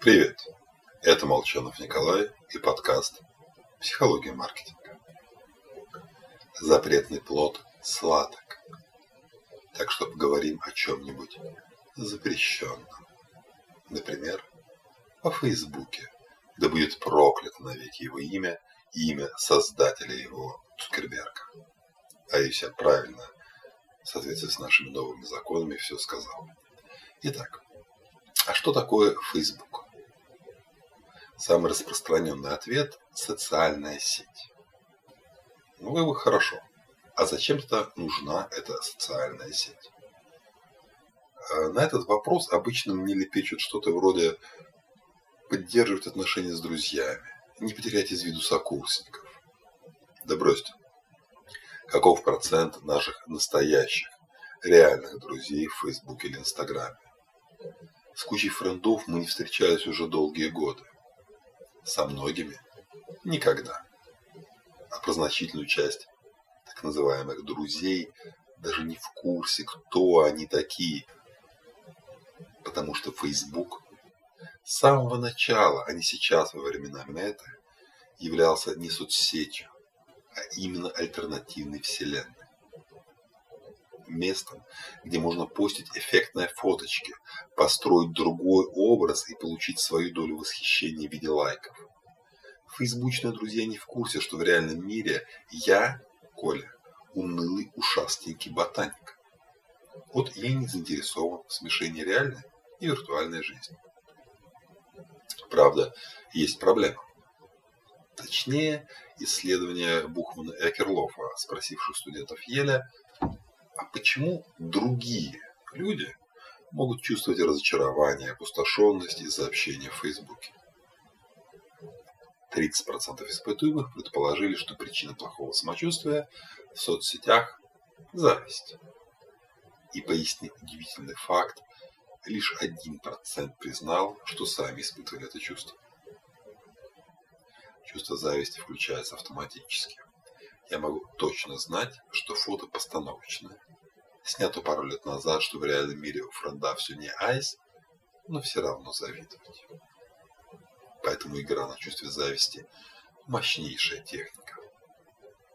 Привет! Это Молчанов Николай и подкаст «Психология маркетинга». Запретный плод сладок. Так что поговорим о чем-нибудь запрещенном. Например, о Фейсбуке. Да будет проклято навеки его имя и имя создателя его Цукерберга. А я правильно, в соответствии с нашими новыми законами, все сказал. Итак, а что такое Facebook? Самый распространенный ответ – социальная сеть. Ну, как бы хорошо. А зачем-то нужна эта социальная сеть? А на этот вопрос обычно мне лепечут что-то вроде поддерживать отношения с друзьями, не потерять из виду сокурсников. Да бросьте. Каков процент наших настоящих, реальных друзей в Фейсбуке или Инстаграме? С кучей френдов мы не встречались уже долгие годы. Со многими – никогда. А про значительную часть так называемых друзей даже не в курсе, кто они такие. Потому что Facebook с самого начала, а не сейчас во времена Мета, являлся не соцсетью, а именно альтернативной вселенной местом, где можно постить эффектные фоточки, построить другой образ и получить свою долю восхищения в виде лайков. Фейсбучные друзья не в курсе, что в реальном мире я, Коля, унылый ушастенький ботаник. Вот я не заинтересован в смешении реальной и виртуальной жизни. Правда, есть проблема. Точнее, исследование Бухмана и Акерлофа, спросивших студентов Еля, а почему другие люди могут чувствовать разочарование, опустошенность из-за общения в Фейсбуке? 30% испытуемых предположили, что причина плохого самочувствия в соцсетях – зависть. И пояснив удивительный факт, лишь 1% признал, что сами испытывали это чувство. Чувство зависти включается автоматически я могу точно знать, что фото постановочное. Снято пару лет назад, что в реальном мире у фронта все не айс, но все равно завидовать. Поэтому игра на чувстве зависти – мощнейшая техника.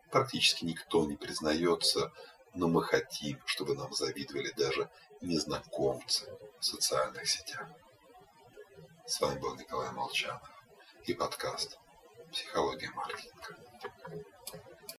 Практически никто не признается, но мы хотим, чтобы нам завидовали даже незнакомцы в социальных сетях. С вами был Николай Молчанов и подкаст «Психология маркетинга».